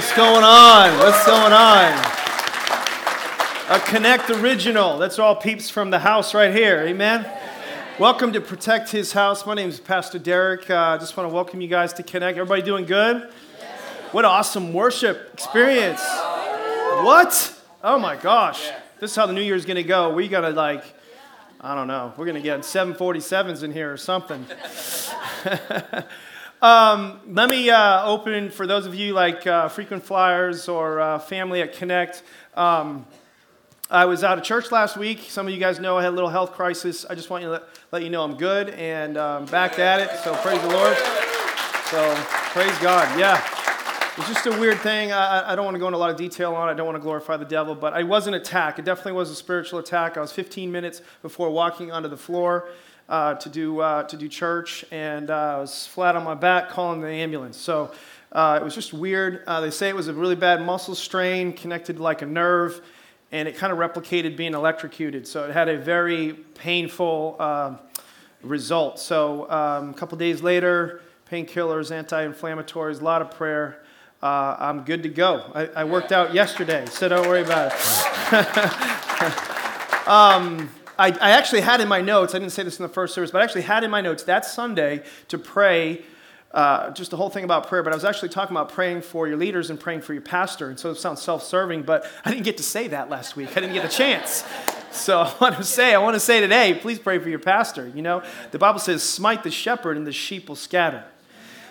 What's going on? What's going on? A Connect original. That's all peeps from the house right here. Amen. Welcome to Protect His House. My name is Pastor Deryck. I uh, just want to welcome you guys to Connect. Everybody doing good? What an awesome worship experience. What? Oh my gosh. This is how the new year is going to go. We got to, like, I don't know. We're going to get 747s in here or something. Um, let me uh, open for those of you like uh, frequent flyers or uh, family at Connect. Um, I was out of church last week. Some of you guys know I had a little health crisis. I just want to let, let you know I'm good and um, back at it. So praise the Lord. So praise God. Yeah. It's just a weird thing. I, I don't want to go into a lot of detail on it. I don't want to glorify the devil, but I was an attack. It definitely was a spiritual attack. I was 15 minutes before walking onto the floor uh, to, do, uh, to do church, and uh, I was flat on my back calling the ambulance. So uh, it was just weird. Uh, they say it was a really bad muscle strain connected like a nerve, and it kind of replicated being electrocuted. So it had a very painful uh, result. So um, a couple days later, painkillers, anti inflammatories, a lot of prayer. Uh, I'm good to go. I, I, worked out yesterday, so don't worry about it. um, I, I actually had in my notes, I didn't say this in the first service, but I actually had in my notes that Sunday to pray uh, just the whole thing about prayer, but I was actually talking about praying for your leaders and praying for your pastor. And so it sounds self serving, but I didn't get to say that last week. I didn't get a chance. So I want to say, I want to say today, please pray for your pastor. You know, the Bible says, smite the shepherd and the sheep will scatter.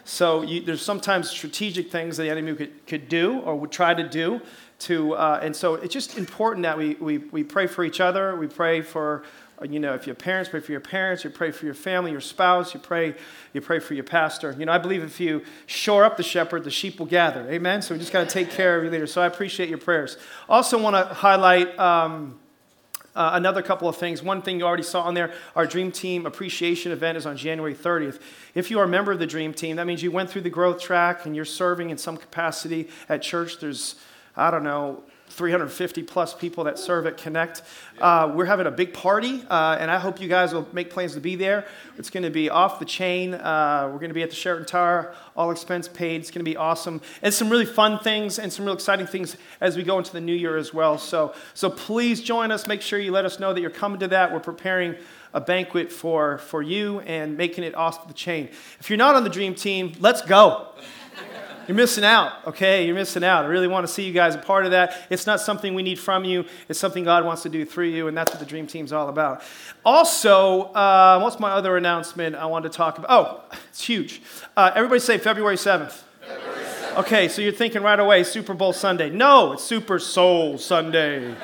So you, there's sometimes strategic things that the enemy could, could do or would try to do to, uh, and so it's just important that we, we, we pray for each other. We pray for, uh, you know, if your parents, pray for your parents. You pray for your family, your spouse. You pray, you pray for your pastor. You know, I believe if you shore up the shepherd, the sheep will gather. Amen. So we just got to take care of your leader. So I appreciate your prayers. Also, want to highlight. Um, uh, another couple of things. One thing you already saw on there, our Dream Team appreciation event is on January 30th. If you are a member of the Dream Team, that means you went through the growth track and you're serving in some capacity at church. There's I don't know, 350 plus people that serve at Connect. Uh, we're having a big party, uh, and I hope you guys will make plans to be there. It's going to be off the chain. Uh, we're going to be at the Sheraton Tower, all expense paid. It's going to be awesome, and some really fun things and some real exciting things as we go into the new year as well. So, so please join us. Make sure you let us know that you're coming to that. We're preparing a banquet for for you and making it off the chain. If you're not on the dream team, let's go. You're missing out, okay? You're missing out. I really want to see you guys a part of that. It's not something we need from you, it's something God wants to do through you, and that's what the Dream Team's all about. Also, uh, what's my other announcement I wanted to talk about? Oh, it's huge. Uh, everybody say February 7th. February 7th. Okay, so you're thinking right away Super Bowl Sunday. No, it's Super Soul Sunday.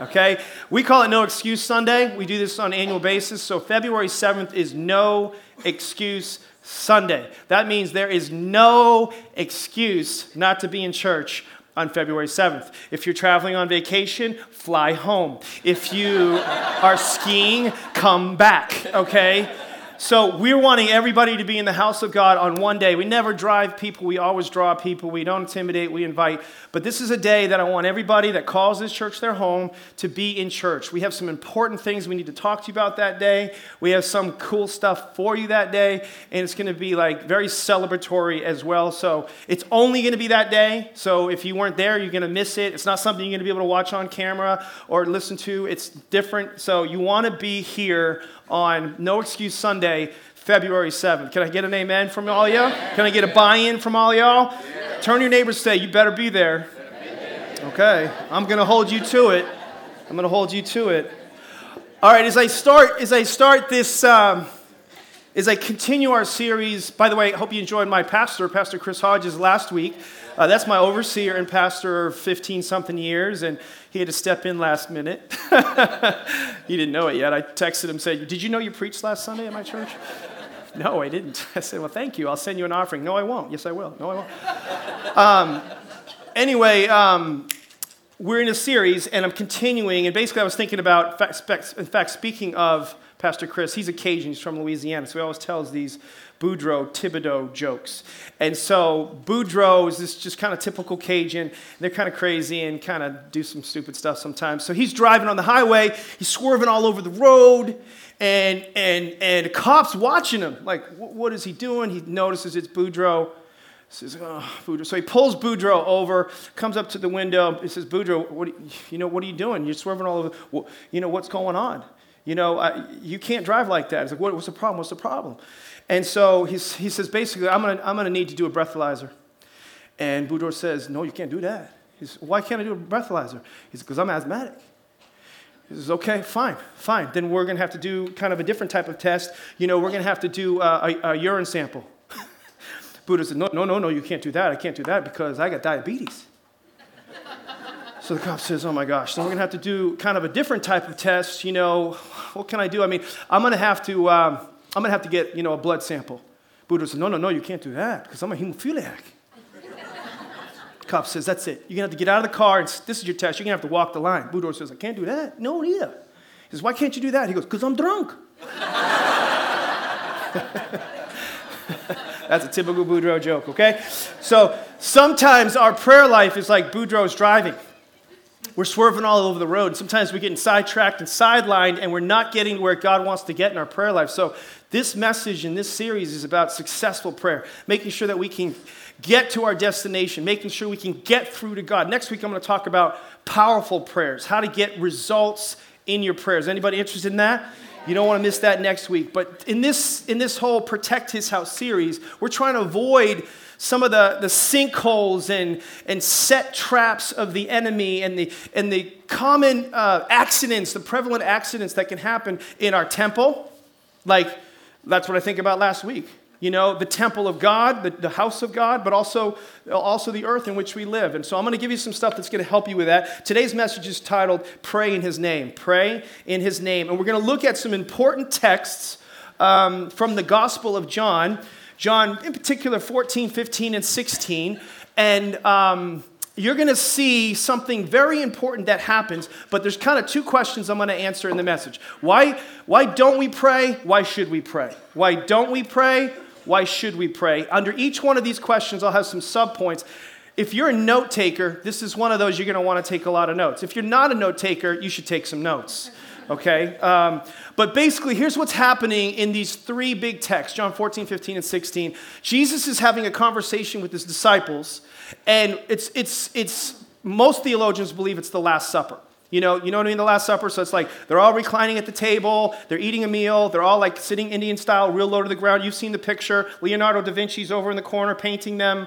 Okay? We call it No Excuse Sunday. We do this on an annual basis. So February 7th is No Excuse Sunday. That means there is no excuse not to be in church on February 7th. If you're traveling on vacation, fly home. If you are skiing, come back, okay? So we're wanting everybody to be in the house of God on one day. We never drive people, we always draw people. We don't intimidate, we invite. But this is a day that I want everybody that calls this church their home to be in church. We have some important things we need to talk to you about that day. We have some cool stuff for you that day, and it's going to be like very celebratory as well. So it's only going to be that day. So if you weren't there, you're going to miss it. It's not something you're going to be able to watch on camera or listen to. It's different. So you want to be here on No Excuse Sunday, February 7th. Can I get an amen from all y'all? Can I get a buy in from all y'all? Turn your neighbors say, You better be there. Okay, I'm going to hold you to it. I'm going to hold you to it. All right, as I start, as I start this, um, as I continue our series, by the way, I hope you enjoyed my pastor, Pastor Chris Hodges, last week. Uh, that's my overseer and pastor of 15 something years, and he had to step in last minute. he didn't know it yet. I texted him, said, Did you know you preached last Sunday at my church? no, I didn't. I said, Well, thank you. I'll send you an offering. No, I won't. Yes, I will. No, I won't. Um, anyway, um, we're in a series, and I'm continuing, and basically, I was thinking about, in fact, speaking of Pastor Chris, he's a Cajun, he's from Louisiana, so he always tells these Boudreaux Thibodeau jokes. And so Boudreaux is this just kind of typical Cajun. They're kind of crazy and kind of do some stupid stuff sometimes. So he's driving on the highway, he's swerving all over the road, and and and cop's watching him. Like, what is he doing? He notices it's Boudreaux. Says, oh, Boudreaux. So he pulls Boudreaux over, comes up to the window. He says, Boudreaux, what you, know, what are you doing? You're swerving all over. You know, what's going on? You know, I, you can't drive like that. He's like, what, what's the problem? What's the problem? And so he says, basically, I'm going to I'm gonna need to do a breathalyzer. And Boudreaux says, no, you can't do that. He says, why can't I do a breathalyzer? He says, because I'm asthmatic. He says, okay, fine, fine. Then we're going to have to do kind of a different type of test. You know, we're going to have to do uh, a, a urine sample. Boudreaux said, no, no, no, no, you can't do that. I can't do that because I got diabetes. So the cop says, oh my gosh, so we're going to have to do kind of a different type of test. You know, what can I do? I mean, I'm going to have to, um, I'm going to have to get, you know, a blood sample. Boudreaux says, no, no, no, you can't do that because I'm a hemophiliac. Cop says, That's it. You're going to have to get out of the car, and this is your test. You're going to have to walk the line. Boudreaux says, I can't do that. No, neither. He says, Why can't you do that? He goes, Because I'm drunk. That's a typical Boudreaux joke, okay? So sometimes our prayer life is like Boudreaux's driving. We're swerving all over the road. Sometimes we're getting sidetracked and sidelined, and we're not getting where God wants to get in our prayer life. So, this message in this series is about successful prayer, making sure that we can get to our destination, making sure we can get through to God. Next week, I'm going to talk about powerful prayers, how to get results in your prayers. Anybody interested in that? You don't want to miss that next week. But in this, in this whole Protect His House series, we're trying to avoid some of the, the sinkholes and, and set traps of the enemy and the, and the common uh, accidents, the prevalent accidents that can happen in our temple. Like, that's what I think about last week you know, the temple of God, the, the house of God, but also, also the earth in which we live. And so I'm going to give you some stuff that's going to help you with that. Today's message is titled Pray in His Name. Pray in His Name. And we're going to look at some important texts um, from the Gospel of John. John, in particular, 14, 15, and 16. And um, you're going to see something very important that happens, but there's kind of two questions I'm going to answer in the message. Why, why don't we pray? Why should we pray? Why don't we pray? Why should we pray? Under each one of these questions, I'll have some subpoints. If you're a note taker, this is one of those you're going to want to take a lot of notes. If you're not a note taker, you should take some notes. Okay? Um, but basically, here's what's happening in these three big texts John 14, 15, and 16. Jesus is having a conversation with his disciples, and it's, it's, it's most theologians believe it's the Last Supper. You know, you know what I mean? The Last Supper. So it's like they're all reclining at the table, they're eating a meal, they're all like sitting Indian style, real low to the ground. You've seen the picture. Leonardo da Vinci's over in the corner painting them.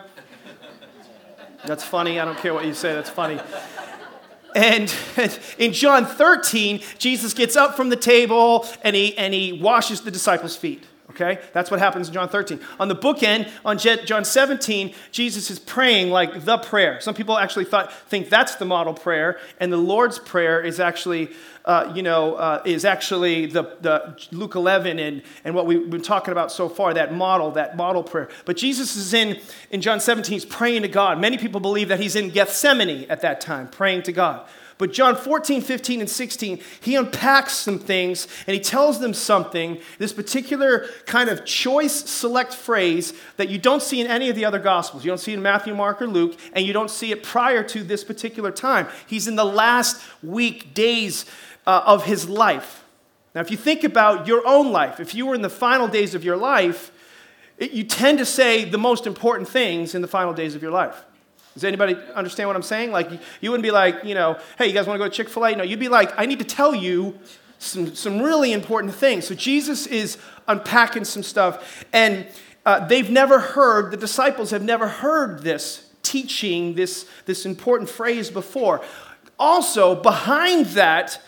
That's funny. I don't care what you say, that's funny. And in John 13, Jesus gets up from the table and he, and he washes the disciples' feet. Okay? That's what happens in John 13. On the bookend, on John 17, Jesus is praying like the prayer. Some people actually thought, think that's the model prayer, and the Lord's Prayer is actually, uh, you know, uh, is actually the, the Luke 11 and, and what we've been talking about so far, that model, that model prayer. But Jesus is in, in John 17, he's praying to God. Many people believe that he's in Gethsemane at that time, praying to God. But John 14, 15, and 16, he unpacks some things and he tells them something, this particular kind of choice select phrase that you don't see in any of the other gospels. You don't see in Matthew, Mark, or Luke, and you don't see it prior to this particular time. He's in the last week, days uh, of his life. Now, if you think about your own life, if you were in the final days of your life, it, you tend to say the most important things in the final days of your life. Does anybody understand what I'm saying? Like, you wouldn't be like, you know, hey, you guys want to go to Chick fil A? No, you'd be like, I need to tell you some, some really important things. So Jesus is unpacking some stuff, and uh, they've never heard, the disciples have never heard this teaching, this, this important phrase before. Also, behind that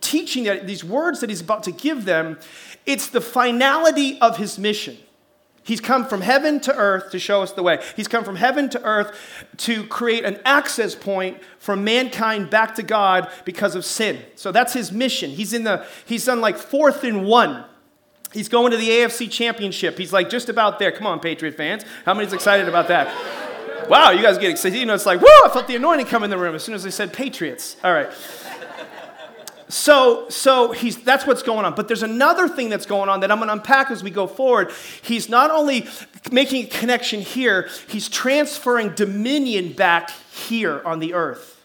teaching, that these words that he's about to give them, it's the finality of his mission. He's come from heaven to earth to show us the way. He's come from heaven to earth to create an access point from mankind back to God because of sin. So that's his mission. He's in the he's done like fourth and one. He's going to the AFC championship. He's like just about there. Come on, Patriot fans. How many's excited about that? Wow, you guys get excited. You know, it's like, whoa, I felt the anointing come in the room as soon as they said Patriots. All right. So, so he's, that's what's going on. But there's another thing that's going on that I'm going to unpack as we go forward. He's not only making a connection here, he's transferring dominion back here on the earth.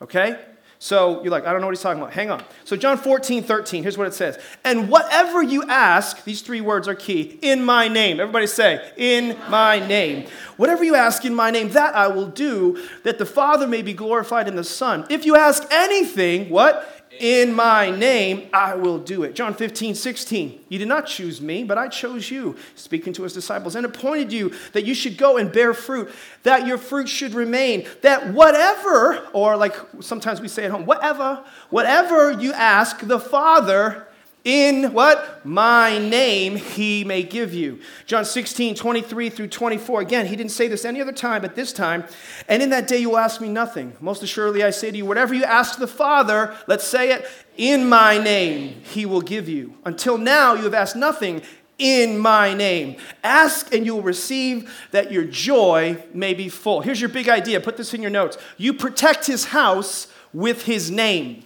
Okay? So you're like, I don't know what he's talking about. Hang on. So John 14, 13, here's what it says. And whatever you ask, these three words are key, in my name. Everybody say, in my name. Whatever you ask in my name, that I will do, that the Father may be glorified in the Son. If you ask anything, what? In my name, I will do it. John 15, 16. You did not choose me, but I chose you, speaking to his disciples, and appointed you that you should go and bear fruit, that your fruit should remain, that whatever, or like sometimes we say at home, whatever, whatever you ask the Father in what? My name he may give you. John 16, 23 through 24. Again, he didn't say this any other time, but this time. And in that day you will ask me nothing. Most assuredly I say to you, whatever you ask the Father, let's say it, in my name he will give you. Until now you have asked nothing in my name. Ask and you will receive that your joy may be full. Here's your big idea. Put this in your notes. You protect his house with his name.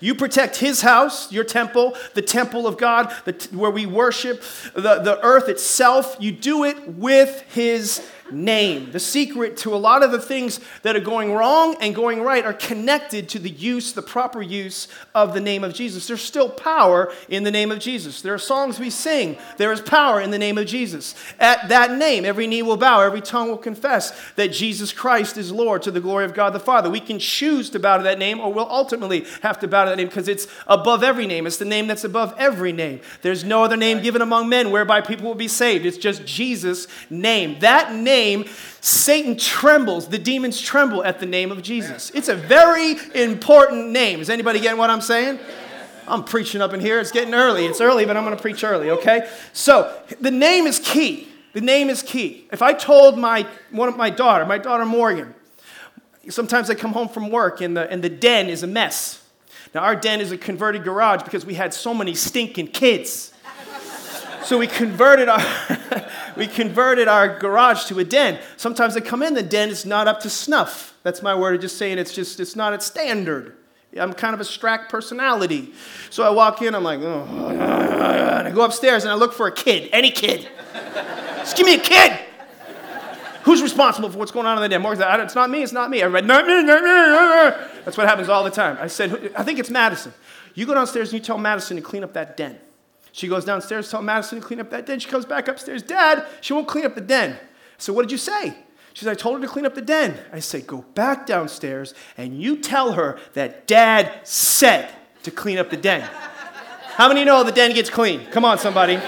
You protect his house, your temple, the temple of God, the, where we worship, the, the earth itself. You do it with his name. The secret to a lot of the things that are going wrong and going right are connected to the use, the proper use of the name of Jesus. There's still power in the name of Jesus. There are songs we sing, there is power in the name of Jesus. At that name, every knee will bow, every tongue will confess that Jesus Christ is Lord to the glory of God the Father. We can choose to bow to that name, or we'll ultimately have to bow to that name because it's above every name. It's the name that's above every name. There's no other name given among men whereby people will be saved. It's just Jesus' name. That name name, Satan trembles, the demons tremble at the name of Jesus. It's a very important name. Is anybody getting what I'm saying? I'm preaching up in here. It's getting early. It's early, but I'm going to preach early, okay? So the name is key. The name is key. If I told my one of my daughter, my daughter Morgan, sometimes I come home from work and the, and the den is a mess. Now, our den is a converted garage because we had so many stinking kids. So we converted our we converted our garage to a den. Sometimes I come in, the den is not up to snuff. That's my word of just saying it's just it's not at standard. I'm kind of a strack personality. So I walk in, I'm like, oh, and I go upstairs and I look for a kid, any kid. Just give me a kid. Who's responsible for what's going on in the den? Morgan's like, it's not me, it's not me. Everybody, not me, not me. That's what happens all the time. I said, I think it's Madison. You go downstairs and you tell Madison to clean up that den. She goes downstairs, tell Madison to clean up that den. She comes back upstairs, Dad, she won't clean up the den. So what did you say? She said, I told her to clean up the den. I said, go back downstairs and you tell her that Dad said to clean up the den. How many know the den gets clean? Come on, somebody.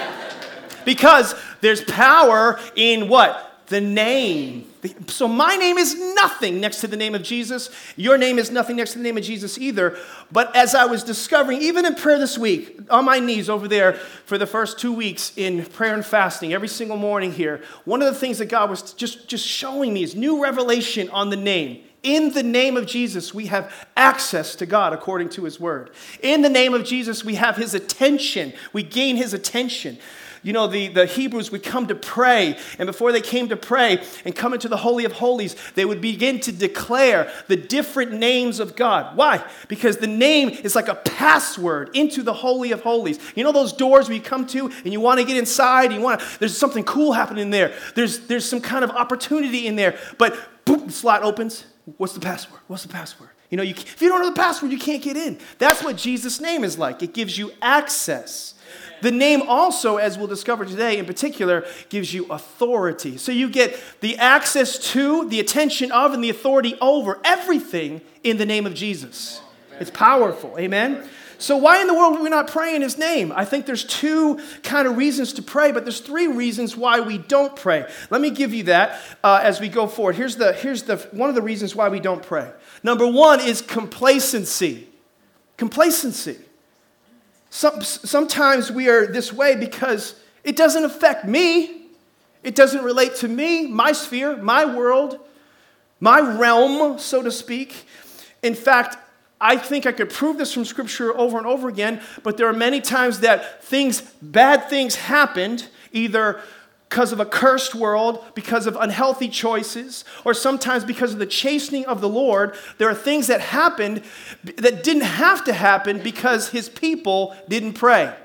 Because there's power in what? The name. So my name is nothing next to the name of Jesus. Your name is nothing next to the name of Jesus either. But as I was discovering, even in prayer this week, on my knees over there for the first two weeks in prayer and fasting, every single morning here, one of the things that God was just, just showing me is new revelation on the name. In the name of Jesus, we have access to God according to his word. In the name of Jesus, we have his attention. We gain his attention. You know, the, the Hebrews would come to pray, and before they came to pray and come into the Holy of Holies, they would begin to declare the different names of God. Why? Because the name is like a password into the Holy of Holies. You know those doors where you come to and you want to get inside, you want to, there's something cool happening there. There's, there's some kind of opportunity in there, but boom, the slot opens. What's the password? What's the password? You know, you, if you don't know the password, you can't get in. That's what Jesus' name is like. It gives you access. The name also, as we'll discover today in particular, gives you authority. So you get the access to, the attention of, and the authority over everything in the name of Jesus. It's powerful. Amen? So, why in the world are we not praying His name? I think there's two kind of reasons to pray, but there's three reasons why we don't pray. Let me give you that uh, as we go forward. Here's the here's the one of the reasons why we don't pray. Number one is complacency. Complacency. Some, sometimes we are this way because it doesn't affect me. It doesn't relate to me, my sphere, my world, my realm, so to speak. In fact, I think I could prove this from scripture over and over again, but there are many times that things, bad things happened, either because of a cursed world, because of unhealthy choices, or sometimes because of the chastening of the Lord. There are things that happened that didn't have to happen because his people didn't pray.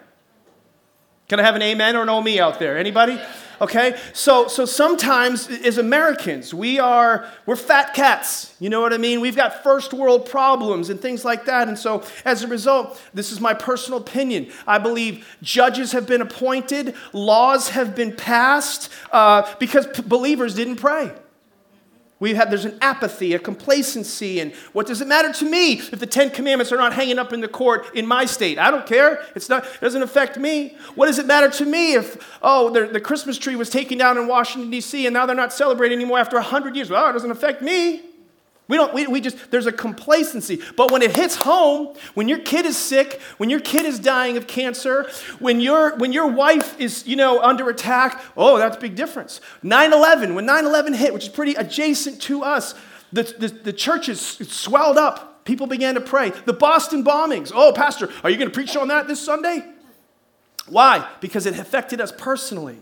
Can I have an amen or no oh me out there? Anybody? Okay? So, so sometimes as Americans, we are, we're fat cats. You know what I mean? We've got first world problems and things like that. And so as a result, this is my personal opinion. I believe judges have been appointed, laws have been passed uh, because p- believers didn't pray. We have, there's an apathy, a complacency, and what does it matter to me if the Ten Commandments are not hanging up in the court in my state? I don't care. It's not, it doesn't affect me. What does it matter to me if, oh, the, the Christmas tree was taken down in Washington, D.C., and now they're not celebrating anymore after 100 years? Well, it doesn't affect me. We don't, we, we just, there's a complacency. But when it hits home, when your kid is sick, when your kid is dying of cancer, when your, when your wife is, you know, under attack, oh, that's a big difference. 9 11, when 9 11 hit, which is pretty adjacent to us, the, the, the churches swelled up. People began to pray. The Boston bombings, oh, Pastor, are you going to preach on that this Sunday? Why? Because it affected us personally.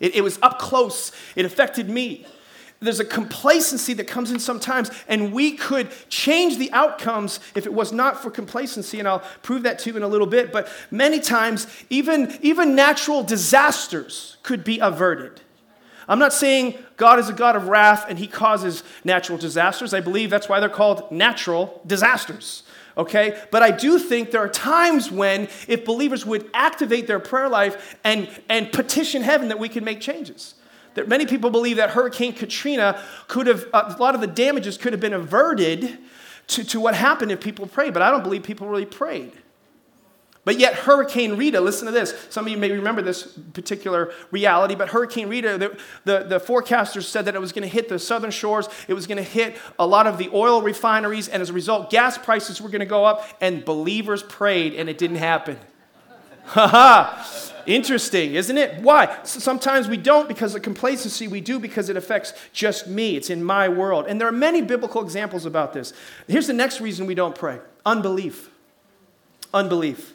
It, it was up close, it affected me there's a complacency that comes in sometimes, and we could change the outcomes if it was not for complacency, and I'll prove that to you in a little bit. But many times, even, even natural disasters could be averted. I'm not saying God is a God of wrath and he causes natural disasters. I believe that's why they're called natural disasters. Okay? But I do think there are times when, if believers would activate their prayer life and, and petition heaven, that we can make changes. That many people believe that Hurricane Katrina could have, uh, a lot of the damages could have been averted to, to what happened if people prayed, but I don't believe people really prayed. But yet, Hurricane Rita, listen to this. Some of you may remember this particular reality, but Hurricane Rita, the, the, the forecasters said that it was going to hit the southern shores, it was going to hit a lot of the oil refineries, and as a result, gas prices were going to go up, and believers prayed, and it didn't happen. Ha ha! Interesting, isn't it? Why? Sometimes we don't because of complacency. We do because it affects just me. It's in my world. And there are many biblical examples about this. Here's the next reason we don't pray unbelief. Unbelief.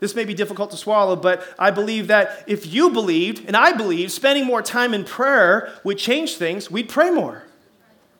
This may be difficult to swallow, but I believe that if you believed, and I believe, spending more time in prayer would change things, we'd pray more.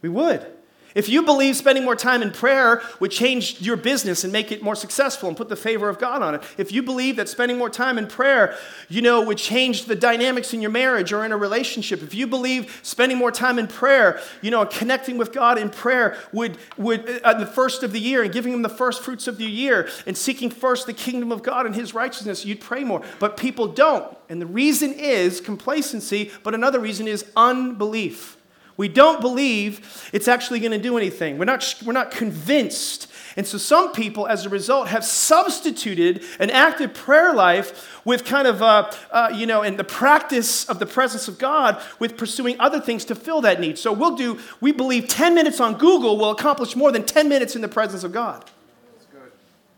We would. If you believe spending more time in prayer would change your business and make it more successful and put the favor of God on it, if you believe that spending more time in prayer, you know, would change the dynamics in your marriage or in a relationship, if you believe spending more time in prayer, you know, connecting with God in prayer would, would uh, the first of the year and giving Him the first fruits of the year and seeking first the kingdom of God and His righteousness, you'd pray more. But people don't. And the reason is complacency, but another reason is unbelief. We don't believe it's actually going to do anything. We're not, we're not convinced. And so some people, as a result, have substituted an active prayer life with kind of, uh, uh, you know, in the practice of the presence of God with pursuing other things to fill that need. So we'll do, we believe 10 minutes on Google will accomplish more than 10 minutes in the presence of God.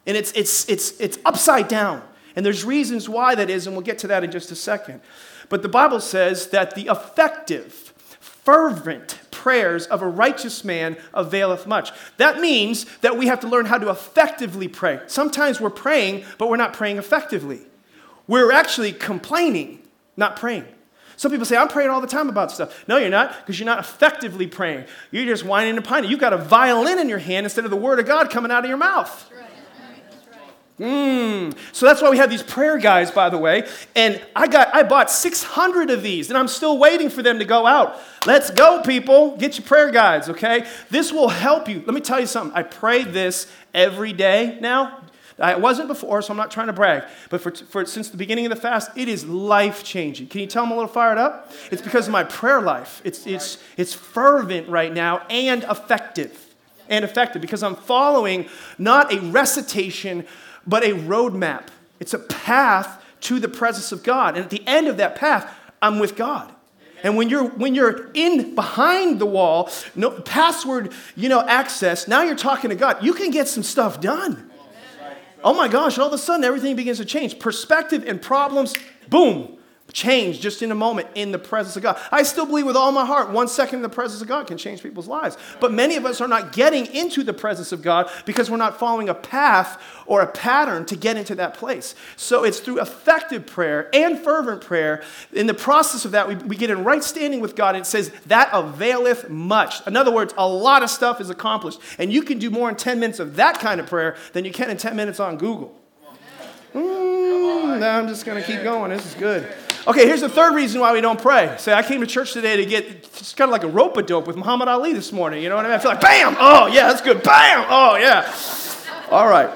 And it's, it's, it's, it's upside down. And there's reasons why that is, and we'll get to that in just a second. But the Bible says that the effective, fervent prayers of a righteous man availeth much. That means that we have to learn how to effectively pray. Sometimes we're praying, but we're not praying effectively. We're actually complaining, not praying. Some people say, I'm praying all the time about stuff. No, you're not, because you're not effectively praying. You're just whining and pining. You've got a violin in your hand instead of the word of God coming out of your mouth. Mm. So that's why we have these prayer guys, by the way. And I got I bought 600 of these, and I'm still waiting for them to go out. Let's go, people. Get your prayer guides, okay? This will help you. Let me tell you something. I pray this every day now. I wasn't before, so I'm not trying to brag. But for, for since the beginning of the fast, it is life changing. Can you tell I'm a little fired up? It's because of my prayer life. It's, it's, it's fervent right now and effective. And effective because I'm following not a recitation but a roadmap. It's a path to the presence of God. And at the end of that path, I'm with God. And when you're when you're in behind the wall, no password, you know, access, now you're talking to God. You can get some stuff done. Oh my gosh, all of a sudden everything begins to change. Perspective and problems, boom, change just in a moment in the presence of God. I still believe with all my heart, one second in the presence of God can change people's lives. But many of us are not getting into the presence of God because we're not following a path or a pattern to get into that place. So it's through effective prayer and fervent prayer. In the process of that, we, we get in right standing with God. And it says, that availeth much. In other words, a lot of stuff is accomplished. And you can do more in 10 minutes of that kind of prayer than you can in 10 minutes on Google. Mm, I'm just going to keep going. This is good. Okay, here's the third reason why we don't pray. Say, I came to church today to get it's kind of like a rope a dope with Muhammad Ali this morning. You know what I mean? I feel like, bam! Oh, yeah, that's good. Bam! Oh, yeah. All right.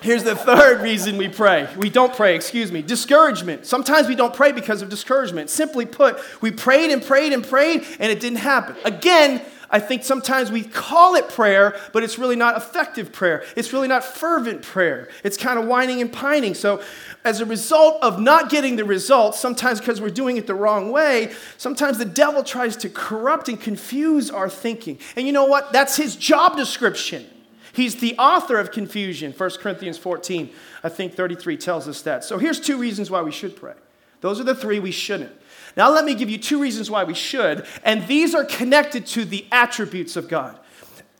Here's the third reason we pray. We don't pray, excuse me. Discouragement. Sometimes we don't pray because of discouragement. Simply put, we prayed and prayed and prayed and it didn't happen. Again, I think sometimes we call it prayer, but it's really not effective prayer. It's really not fervent prayer. It's kind of whining and pining. So, as a result of not getting the results, sometimes because we're doing it the wrong way, sometimes the devil tries to corrupt and confuse our thinking. And you know what? That's his job description. He's the author of confusion. 1 Corinthians 14, I think 33 tells us that. So here's two reasons why we should pray. Those are the three we shouldn't. Now, let me give you two reasons why we should, and these are connected to the attributes of God.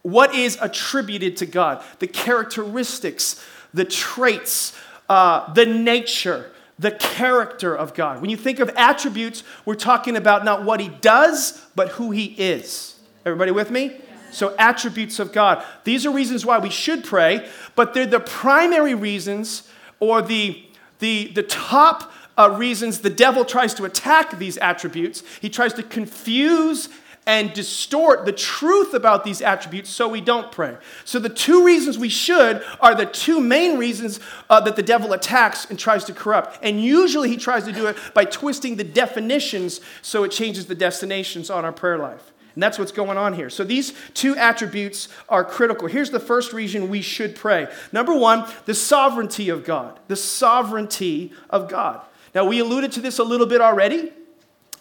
What is attributed to God? The characteristics, the traits, uh, the nature, the character of God. When you think of attributes, we're talking about not what He does, but who He is. Everybody with me? So, attributes of God. These are reasons why we should pray, but they're the primary reasons or the, the, the top uh, reasons the devil tries to attack these attributes. He tries to confuse and distort the truth about these attributes so we don't pray. So, the two reasons we should are the two main reasons uh, that the devil attacks and tries to corrupt. And usually he tries to do it by twisting the definitions so it changes the destinations on our prayer life. And that's what's going on here. So these two attributes are critical. Here's the first reason we should pray. Number one, the sovereignty of God. The sovereignty of God. Now, we alluded to this a little bit already,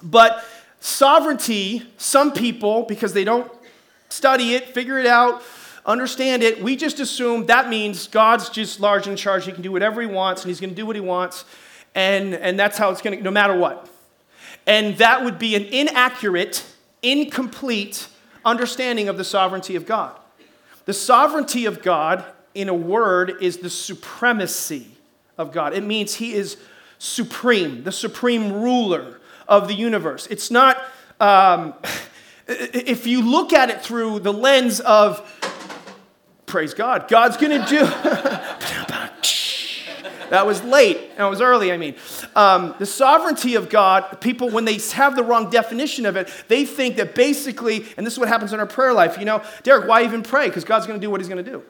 but sovereignty, some people, because they don't study it, figure it out, understand it, we just assume that means God's just large and in charge. He can do whatever he wants, and he's going to do what he wants, and, and that's how it's going to, no matter what. And that would be an inaccurate incomplete understanding of the sovereignty of God. The sovereignty of God, in a word, is the supremacy of God. It means He is supreme, the supreme ruler of the universe. It's not, um, if you look at it through the lens of, praise God, God's gonna do. That was late. That was early, I mean. Um, the sovereignty of God, people, when they have the wrong definition of it, they think that basically, and this is what happens in our prayer life, you know, Deryck, why even pray? Because God's going to do what he's going to do.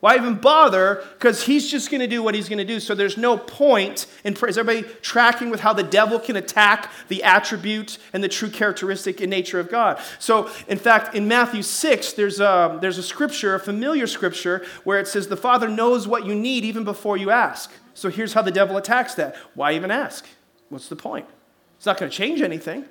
Why even bother? Because he's just going to do what he's going to do. So there's no point in prayer. Is everybody tracking with how the devil can attack the attribute and the true characteristic and nature of God? So, in fact, in Matthew 6, there's a, there's a scripture, a familiar scripture, where it says, The Father knows what you need even before you ask. So here's how the devil attacks that. Why even ask? What's the point? It's not going to change anything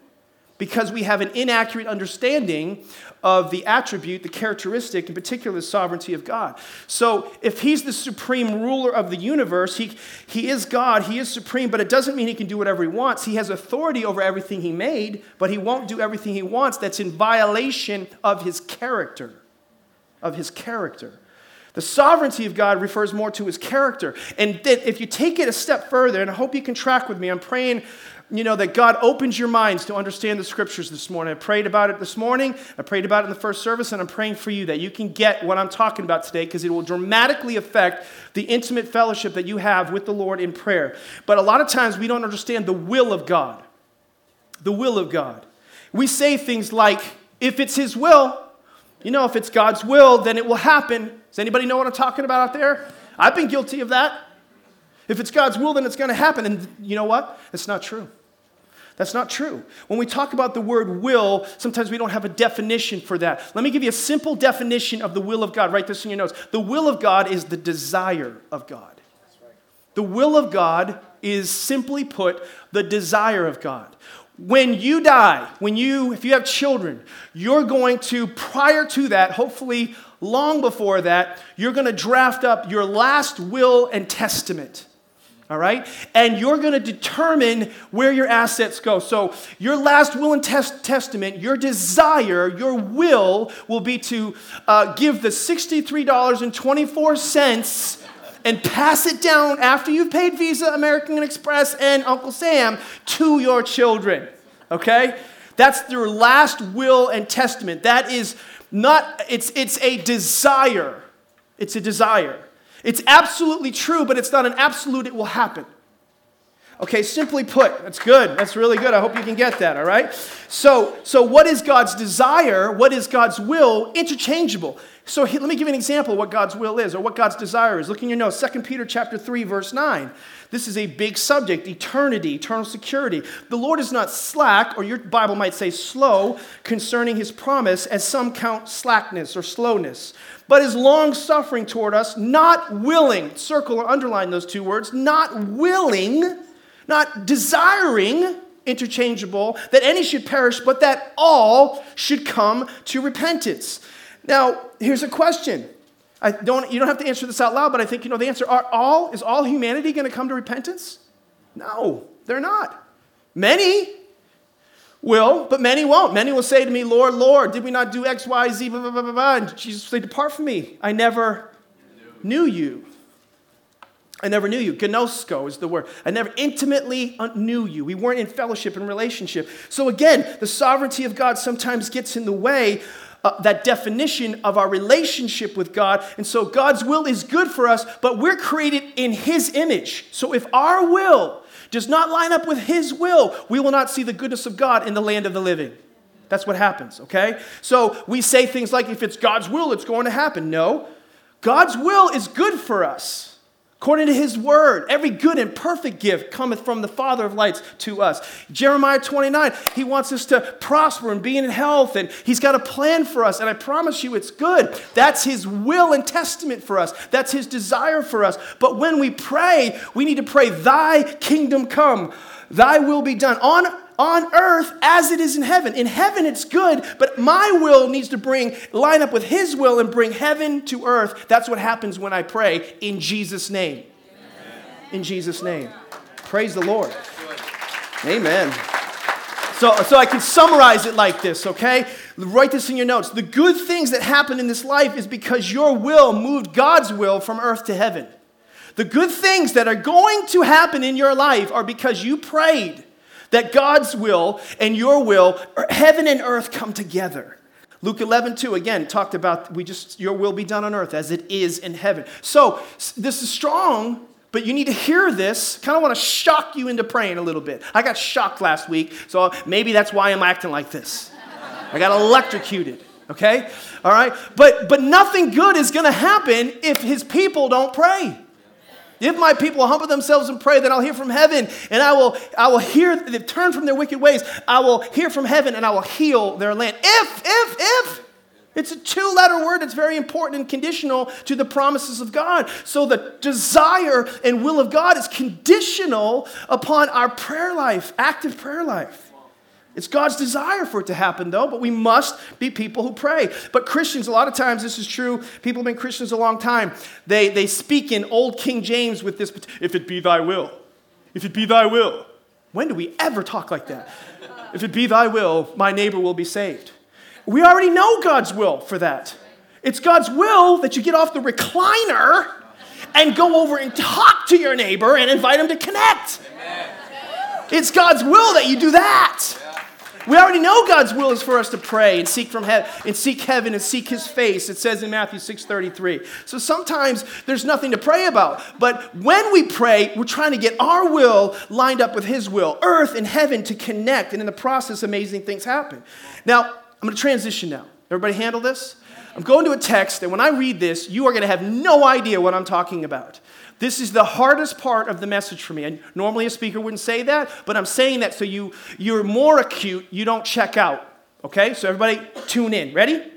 because we have an inaccurate understanding of the attribute, the characteristic, in particular, the sovereignty of God. So, if He's the supreme ruler of the universe, he, he is God, He is supreme, but it doesn't mean He can do whatever He wants. He has authority over everything He made, but He won't do everything He wants that's in violation of His character. Of His character. The sovereignty of God refers more to his character. And if you take it a step further, and I hope you can track with me, I'm praying, you know, that God opens your minds to understand the scriptures this morning. I prayed about it this morning, I prayed about it in the first service, and I'm praying for you that you can get what I'm talking about today because it will dramatically affect the intimate fellowship that you have with the Lord in prayer. But a lot of times we don't understand the will of God. The will of God. We say things like, if it's his will, you know, if it's God's will, then it will happen. Does anybody know what I'm talking about out there? I've been guilty of that. If it's God's will, then it's going to happen. And you know what? It's not true. That's not true. When we talk about the word will, sometimes we don't have a definition for that. Let me give you a simple definition of the will of God. Write this in your notes. The will of God is the desire of God. The will of God is simply put the desire of God. When you die, when you, if you have children, you're going to, prior to that, hopefully long before that, you're going to draft up your last will and testament. All right? And you're going to determine where your assets go. So, your last will and tes- testament, your desire, your will will be to uh, give the $63.24 and pass it down after you've paid Visa, American Express, and Uncle Sam to your children. Okay? That's their last will and testament. That is not, it's, it's a desire. It's a desire. It's absolutely true, but it's not an absolute, it will happen. Okay, simply put, that's good. That's really good. I hope you can get that, all right? So, so what is God's desire? What is God's will? Interchangeable. So let me give you an example of what God's will is or what God's desire is. Look in your notes, 2 Peter chapter 3, verse 9. This is a big subject, eternity, eternal security. The Lord is not slack, or your Bible might say slow, concerning his promise, as some count slackness or slowness, but is long suffering toward us, not willing, circle or underline those two words, not willing, not desiring, interchangeable, that any should perish, but that all should come to repentance. Now, here's a question. I don't, you don't have to answer this out loud, but I think you know the answer. Are all, is all humanity going to come to repentance? No, they're not. Many will, but many won't. Many will say to me, Lord, Lord, did we not do X, Y, Z, blah, blah, blah, blah, blah. And Jesus will say, Depart from me. I never knew you. I never knew you. Gnosko is the word. I never intimately knew you. We weren't in fellowship and relationship. So again, the sovereignty of God sometimes gets in the way uh, that definition of our relationship with God. And so God's will is good for us, but we're created in His image. So if our will does not line up with His will, we will not see the goodness of God in the land of the living. That's what happens, okay? So we say things like, if it's God's will, it's going to happen. No, God's will is good for us. According to his word, every good and perfect gift cometh from the Father of lights to us. Jeremiah 29, he wants us to prosper and be in health, and he's got a plan for us, and I promise you it's good. That's his will and testament for us, that's his desire for us. But when we pray, we need to pray, Thy kingdom come, Thy will be done on on earth as it is in heaven. In heaven it's good, but my will needs to bring line up with his will and bring heaven to earth. That's what happens when I pray in Jesus name. In Jesus name. Praise the Lord. Amen. So, so I can summarize it like this, okay? Write this in your notes. The good things that happen in this life is because your will moved God's will from earth to heaven. The good things that are going to happen in your life are because you prayed that God's will and your will, er, heaven and earth come together. Luke 11, 2, again, talked about we just, your will be done on earth as it is in heaven. So this is strong, but you need to hear this. Kind of want to shock you into praying a little bit. I got shocked last week, so maybe that's why I'm acting like this. I got electrocuted, okay? All right? But but nothing good is going to happen if his people don't pray. If my people humble themselves and pray, then I'll hear from heaven and I will, I will hear, turn from their wicked ways. I will hear from heaven and I will heal their land. If, if, if. It's a two letter word. It's very important and conditional to the promises of God. So the desire and will of God is conditional upon our prayer life, active prayer life. It's God's desire for it to happen, though, but we must be people who pray. But Christians, a lot of times this is true. People have been Christians a long time. They, they speak in Old King James with this, if it be thy will. If it be thy will. When do we ever talk like that? If it be thy will, my neighbor will be saved. We already know God's will for that. It's God's will that you get off the recliner and go over and talk to your neighbor and invite him to connect. It's God's will that you do that. We already know God's will is for us to pray and seek from heaven and seek heaven and seek his face. It says in Matthew 6:33. So sometimes there's nothing to pray about. But when we pray, we're trying to get our will lined up with his will, earth and heaven to connect, and in the process, amazing things happen. Now, I'm gonna transition now. Everybody handle this? I'm going to a text, and when I read this, you are going to have no idea what I'm talking about. This is the hardest part of the message for me. And normally a speaker wouldn't say that, but I'm saying that so you, you're more acute, you don't check out. Okay? So everybody tune in. Ready?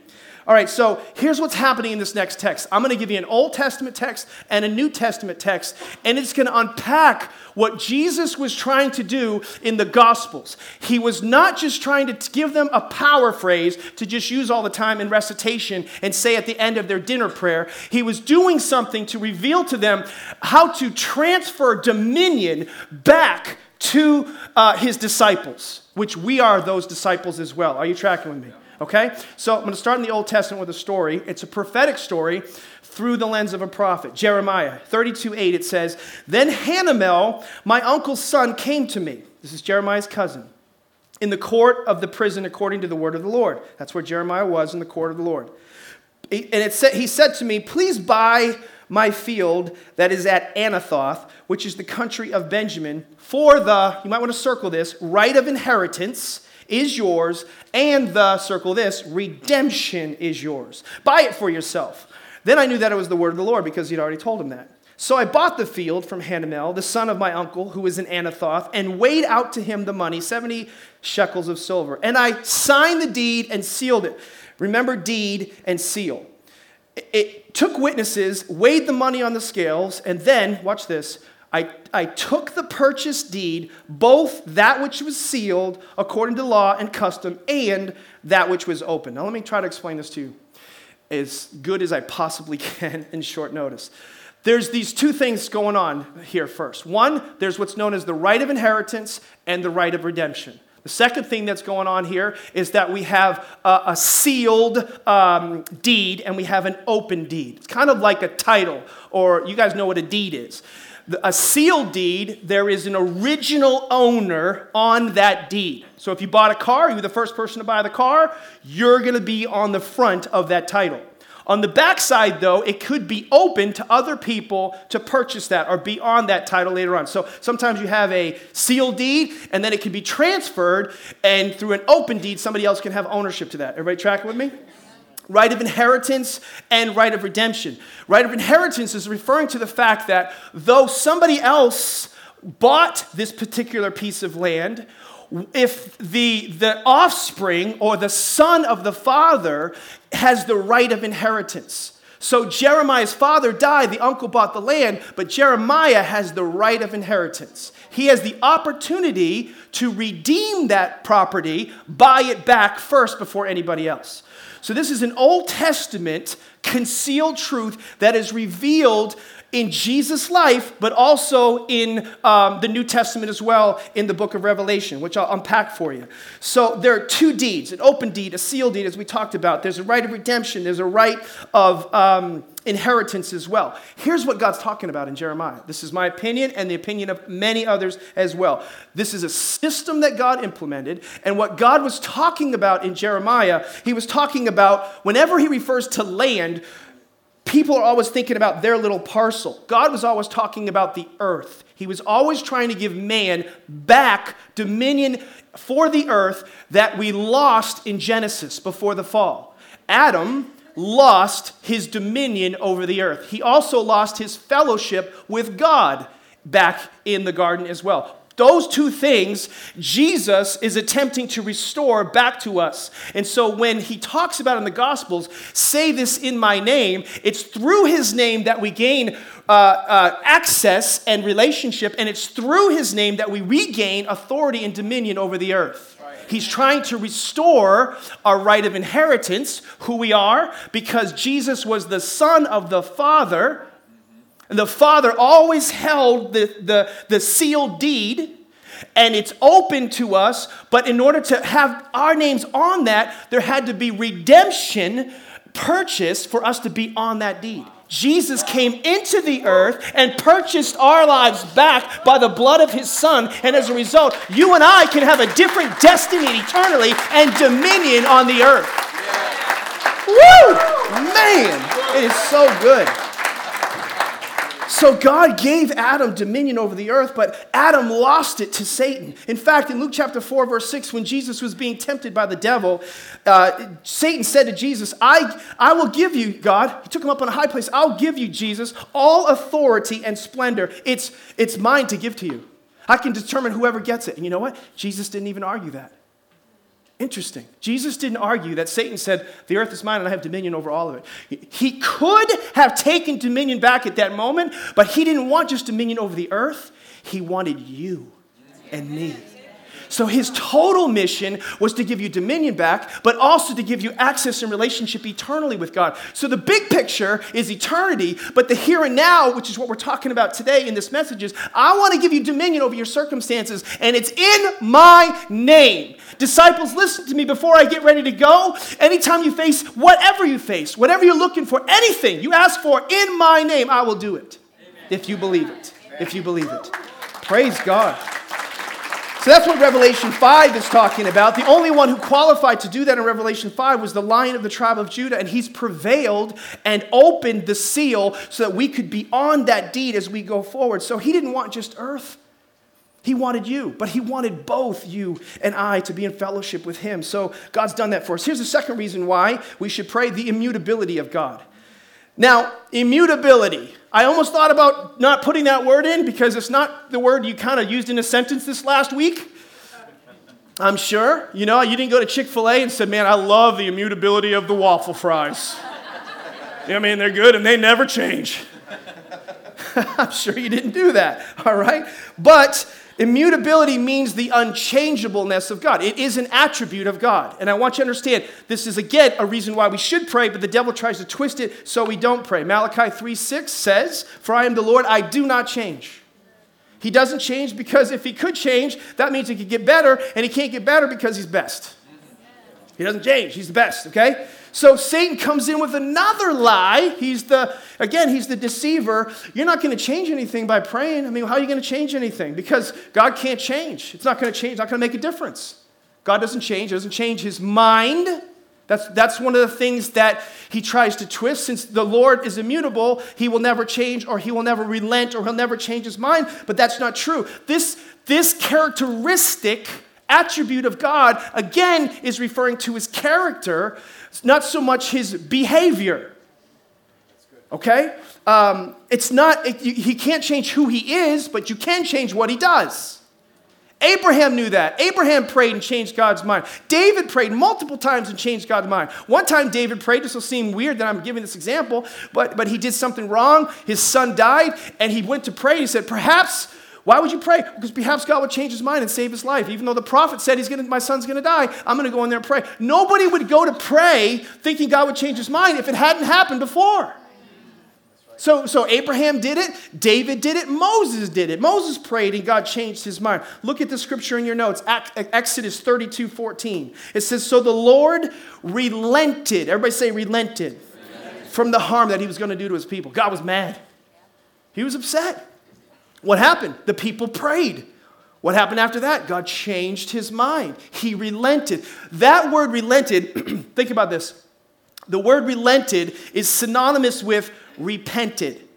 All right, so here's what's happening in this next text. I'm going to give you an Old Testament text and a New Testament text, and it's going to unpack what Jesus was trying to do in the Gospels. He was not just trying to give them a power phrase to just use all the time in recitation and say at the end of their dinner prayer. He was doing something to reveal to them how to transfer dominion back to uh, his disciples, which we are those disciples as well. Are you tracking with me? Okay? So I'm going to start in the Old Testament with a story. It's a prophetic story through the lens of a prophet. Jeremiah 32 8, it says, Then Hanamel, my uncle's son, came to me. This is Jeremiah's cousin. In the court of the prison, according to the word of the Lord. That's where Jeremiah was in the court of the Lord. And it said, he said to me, Please buy my field that is at Anathoth, which is the country of Benjamin, for the, you might want to circle this, right of inheritance is yours, and the, circle this, redemption is yours. Buy it for yourself. Then I knew that it was the word of the Lord because he'd already told him that. So I bought the field from Hanamel, the son of my uncle, who was in Anathoth, and weighed out to him the money, 70 shekels of silver. And I signed the deed and sealed it. Remember, deed and seal. It took witnesses, weighed the money on the scales, and then, watch this, I, I took the purchase deed, both that which was sealed according to law and custom, and that which was open. Now, let me try to explain this to you as good as I possibly can in short notice. There's these two things going on here first. One, there's what's known as the right of inheritance and the right of redemption. The second thing that's going on here is that we have a, a sealed um, deed and we have an open deed. It's kind of like a title, or you guys know what a deed is. A sealed deed, there is an original owner on that deed. So if you bought a car, you're the first person to buy the car, you're going to be on the front of that title. On the backside, though, it could be open to other people to purchase that or be on that title later on. So sometimes you have a sealed deed, and then it can be transferred, and through an open deed, somebody else can have ownership to that. Everybody tracking with me? Right of inheritance and right of redemption. Right of inheritance is referring to the fact that though somebody else bought this particular piece of land, if the, the offspring or the son of the father has the right of inheritance. So Jeremiah's father died, the uncle bought the land, but Jeremiah has the right of inheritance. He has the opportunity to redeem that property, buy it back first before anybody else. So, this is an Old Testament concealed truth that is revealed in Jesus' life, but also in um, the New Testament as well in the book of Revelation, which I'll unpack for you. So there are two deeds an open deed, a sealed deed, as we talked about. There's a right of redemption, there's a right of um, inheritance as well. Here's what God's talking about in Jeremiah. This is my opinion and the opinion of many others as well. This is a system that God implemented, and what God was talking about in Jeremiah, he was talking about whenever he refers to land, people are always thinking about their little parcel. God was always talking about the earth. He was always trying to give man back dominion for the earth that we lost in Genesis before the fall. Adam lost his dominion over the earth. He also lost his fellowship with God back in the garden as well. Those two things, Jesus is attempting to restore back to us. And so when he talks about in the Gospels, say this in my name, it's through his name that we gain uh, uh, access and relationship, and it's through his name that we regain authority and dominion over the earth. He's trying to restore our right of inheritance, who we are, because Jesus was the Son of the Father the Father always held the, the, the sealed deed, and it's open to us, but in order to have our names on that, there had to be redemption purchased for us to be on that deed. Jesus came into the earth and purchased our lives back by the blood of his son. And as a result, you and I can have a different destiny eternally and dominion on the earth. Woo! Man, it is so good. So God gave Adam dominion over the earth, but Adam lost it to Satan. In fact, in Luke chapter 4, verse 6, when Jesus was being tempted by the devil, uh, Satan said to Jesus, I, I will give you, God, he took him up on a high place, I'll give you, Jesus, all authority and splendor. It's, it's mine to give to you. I can determine whoever gets it. And you know what? Jesus didn't even argue that. Interesting. Jesus didn't argue that Satan said, The earth is mine and I have dominion over all of it. He could have taken dominion back at that moment, but he didn't want just dominion over the earth. He wanted you and me. So his total mission was to give you dominion back, but also to give you access and relationship eternally with God. So the big picture is eternity, but the here and now, which is what we're talking about today in this message, is I want to give you dominion over your circumstances, and it's in my name. Disciples, listen to me before I get ready to go. Anytime you face whatever you face, whatever you're looking for, anything you ask for in my name, I will do it. Amen. If you believe it. If you believe it. Praise God. So that's what Revelation 5 is talking about. The only one who qualified to do that in Revelation 5 was the lion of the tribe of Judah, and he's prevailed and opened the seal so that we could be on that deed as we go forward. So he didn't want just earth. He wanted you, but he wanted both you and I to be in fellowship with him. So God's done that for us. Here's the second reason why we should pray the immutability of God. Now, immutability. I almost thought about not putting that word in because it's not the word you kind of used in a sentence this last week. I'm sure. You know, you didn't go to Chick fil A and said, Man, I love the immutability of the waffle fries. I mean, they're good and they never change. I'm sure you didn't do that, all right? But Immutability means the unchangeableness of God. It is an attribute of God. And I want you to understand this is again a reason why we should pray, but the devil tries to twist it so we don't pray. Malachi 3 6 says, For I am the Lord, I do not change. He doesn't change because if he could change, that means he could get better, and he can't get better because he's best. He doesn't change, he's the best, okay? So Satan comes in with another lie. He's the, again, he's the deceiver. You're not going to change anything by praying. I mean, how are you going to change anything? Because God can't change. It's not going to change, it's not going to make a difference. God doesn't change, doesn't change his mind. That's, that's one of the things that he tries to twist. Since the Lord is immutable, he will never change or he will never relent or he'll never change his mind. But that's not true. This, this characteristic attribute of God, again, is referring to his character, not so much his behavior. Okay? Um, it's not, it, you, he can't change who he is, but you can change what he does. Abraham knew that. Abraham prayed and changed God's mind. David prayed multiple times and changed God's mind. One time, David prayed. This will seem weird that I'm giving this example, but, but he did something wrong. His son died, and he went to pray. He said, Perhaps why would you pray? Because perhaps God would change his mind and save his life. Even though the prophet said he's gonna, my son's going to die, I'm going to go in there and pray. Nobody would go to pray thinking God would change his mind if it hadn't happened before. So, so Abraham did it, David did it, Moses did it. Moses prayed and God changed his mind. Look at the scripture in your notes, Exodus 32 14. It says, So the Lord relented, everybody say relented, from the harm that he was going to do to his people. God was mad, he was upset. What happened? The people prayed. What happened after that? God changed his mind. He relented. That word relented, think about this. The word relented is synonymous with repented.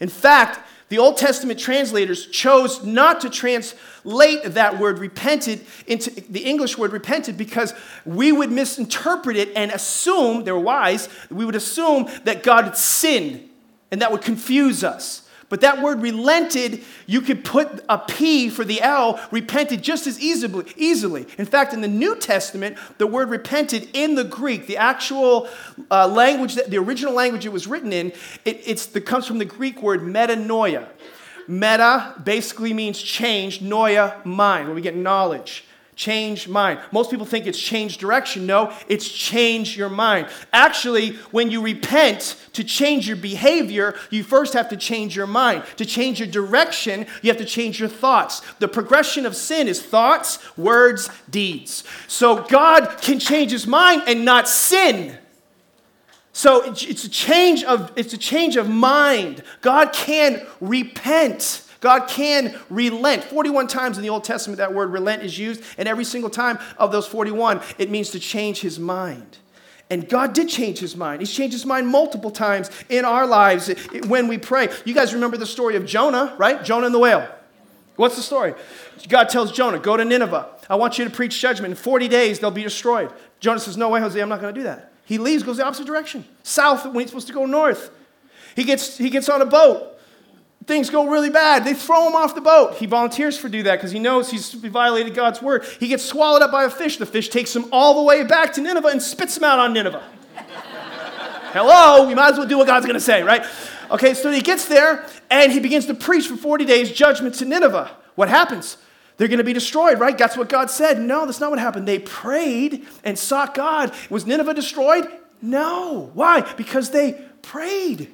In fact, the Old Testament translators chose not to translate that word repented into the English word repented because we would misinterpret it and assume, they're wise, we would assume that God had sinned and that would confuse us. But that word relented, you could put a P for the L, repented just as easily. easily. In fact, in the New Testament, the word repented in the Greek, the actual uh, language, that, the original language it was written in, it, it comes from the Greek word metanoia. Meta basically means change, noia, mind, where we get knowledge change mind. Most people think it's change direction. No, it's change your mind. Actually, when you repent to change your behavior, you first have to change your mind. To change your direction, you have to change your thoughts. The progression of sin is thoughts, words, deeds. So God can change his mind and not sin. So it's a change of it's a change of mind. God can repent. God can relent. 41 times in the Old Testament, that word relent is used, and every single time of those 41, it means to change his mind. And God did change his mind. He's changed his mind multiple times in our lives when we pray. You guys remember the story of Jonah, right? Jonah and the whale. What's the story? God tells Jonah, Go to Nineveh. I want you to preach judgment. In 40 days, they'll be destroyed. Jonah says, No way, Jose, I'm not going to do that. He leaves, goes the opposite direction, south when he's supposed to go north. He gets, he gets on a boat things go really bad. They throw him off the boat. He volunteers for do that because he knows he's violated God's word. He gets swallowed up by a fish. The fish takes him all the way back to Nineveh and spits him out on Nineveh. Hello, we might as well do what God's going to say, right? Okay, so he gets there and he begins to preach for 40 days judgment to Nineveh. What happens? They're going to be destroyed, right? That's what God said. No, that's not what happened. They prayed and sought God. Was Nineveh destroyed? No. Why? Because they prayed.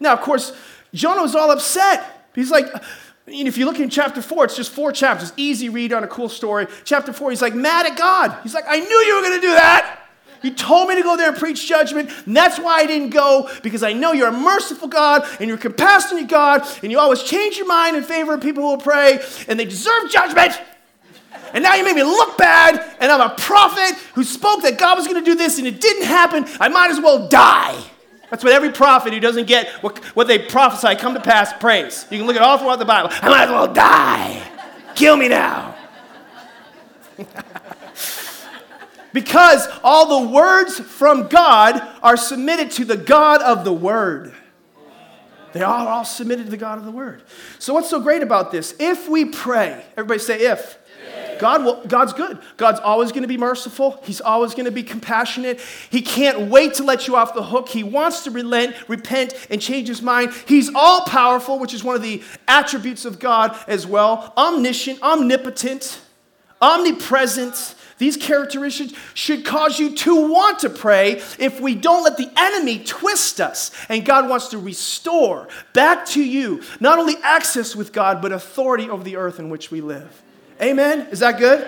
Now, of course, Jonah was all upset. He's like, if you look in chapter four, it's just four chapters, easy read on a cool story. Chapter four, he's like mad at God. He's like, I knew you were going to do that. You told me to go there and preach judgment, and that's why I didn't go, because I know you're a merciful God and you're a compassionate God, and you always change your mind in favor of people who will pray, and they deserve judgment. and now you made me look bad, and I'm a prophet who spoke that God was going to do this, and it didn't happen. I might as well die. That's what every prophet who doesn't get what, what they prophesy come to pass prays. You can look at all throughout the Bible. I might as well die. Kill me now. because all the words from God are submitted to the God of the Word. They are all submitted to the God of the Word. So, what's so great about this? If we pray, everybody say if. God will, God's good. God's always going to be merciful. He's always going to be compassionate. He can't wait to let you off the hook. He wants to relent, repent, and change his mind. He's all powerful, which is one of the attributes of God as well. Omniscient, omnipotent, omnipresent. These characteristics should cause you to want to pray if we don't let the enemy twist us. And God wants to restore back to you not only access with God, but authority over the earth in which we live. Amen? Is that good?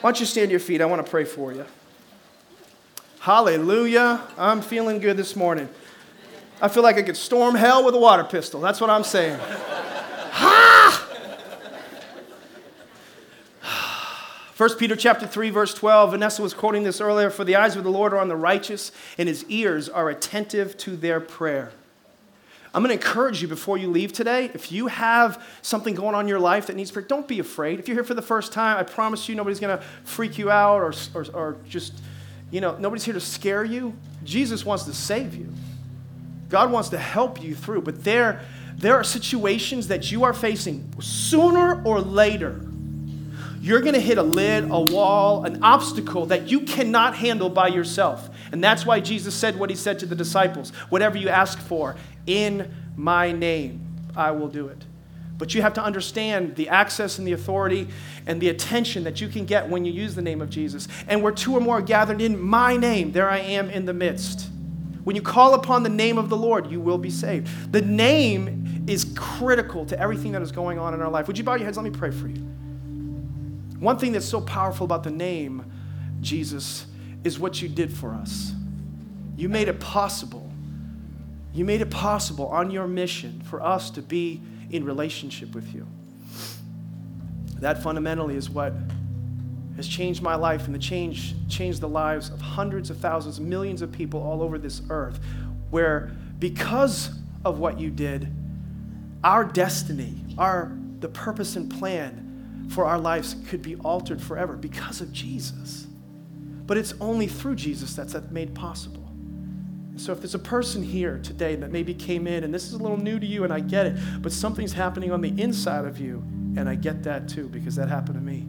Why don't you stand to your feet? I want to pray for you. Hallelujah. I'm feeling good this morning. I feel like I could storm hell with a water pistol. That's what I'm saying. ha! 1 Peter chapter 3 verse 12 Vanessa was quoting this earlier for the eyes of the Lord are on the righteous and his ears are attentive to their prayer. I'm going to encourage you before you leave today. If you have something going on in your life that needs prayer, don't be afraid. If you're here for the first time, I promise you nobody's going to freak you out or, or, or just, you know, nobody's here to scare you. Jesus wants to save you. God wants to help you through. But there, there are situations that you are facing sooner or later. You're going to hit a lid, a wall, an obstacle that you cannot handle by yourself. And that's why Jesus said what he said to the disciples whatever you ask for in my name, I will do it. But you have to understand the access and the authority and the attention that you can get when you use the name of Jesus. And where two or more are gathered in my name, there I am in the midst. When you call upon the name of the Lord, you will be saved. The name is critical to everything that is going on in our life. Would you bow your heads? Let me pray for you. One thing that's so powerful about the name, Jesus, is what you did for us. You made it possible. You made it possible on your mission for us to be in relationship with you. That fundamentally is what has changed my life and the change changed the lives of hundreds of thousands, millions of people all over this earth, where because of what you did, our destiny, our the purpose and plan for our lives could be altered forever because of Jesus. But it's only through Jesus that's made possible. So if there's a person here today that maybe came in and this is a little new to you and I get it, but something's happening on the inside of you and I get that too because that happened to me.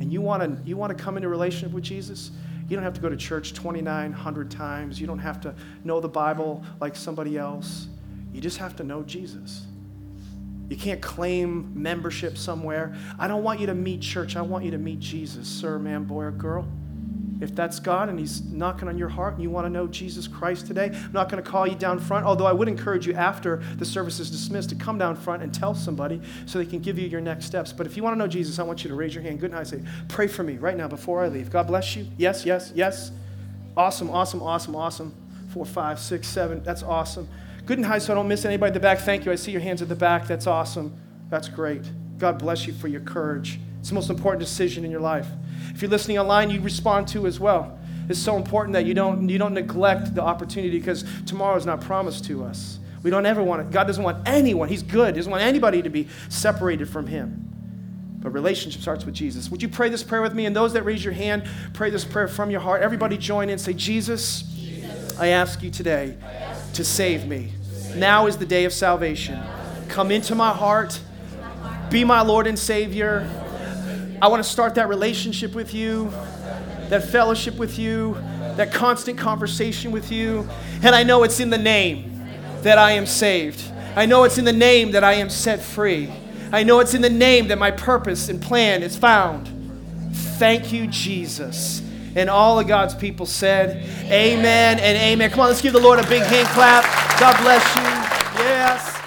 And you want to you want to come into relationship with Jesus? You don't have to go to church 2900 times. You don't have to know the Bible like somebody else. You just have to know Jesus. You can't claim membership somewhere. I don't want you to meet church. I want you to meet Jesus, sir, man, boy, or girl. If that's God and He's knocking on your heart and you want to know Jesus Christ today, I'm not going to call you down front, although I would encourage you after the service is dismissed to come down front and tell somebody so they can give you your next steps. But if you want to know Jesus, I want you to raise your hand. Good and night. Say, pray for me right now before I leave. God bless you. Yes, yes, yes. Awesome, awesome, awesome, awesome. Four, five, six, seven. That's awesome. Good and high so I don't miss anybody at the back. Thank you. I see your hands at the back. That's awesome. That's great. God bless you for your courage. It's the most important decision in your life. If you're listening online, you respond to as well. It's so important that you don't, you don't neglect the opportunity because tomorrow is not promised to us. We don't ever want it. God doesn't want anyone, He's good. He doesn't want anybody to be separated from Him. But relationship starts with Jesus. Would you pray this prayer with me? And those that raise your hand, pray this prayer from your heart. Everybody join in. Say, Jesus, Jesus I ask you today ask to save me. Now is the day of salvation. Come into my heart. Be my Lord and Savior. I want to start that relationship with you, that fellowship with you, that constant conversation with you. And I know it's in the name that I am saved. I know it's in the name that I am set free. I know it's in the name that my purpose and plan is found. Thank you, Jesus. And all of God's people said, Amen and amen. Come on, let's give the Lord a big hand clap. God bless you. Yes.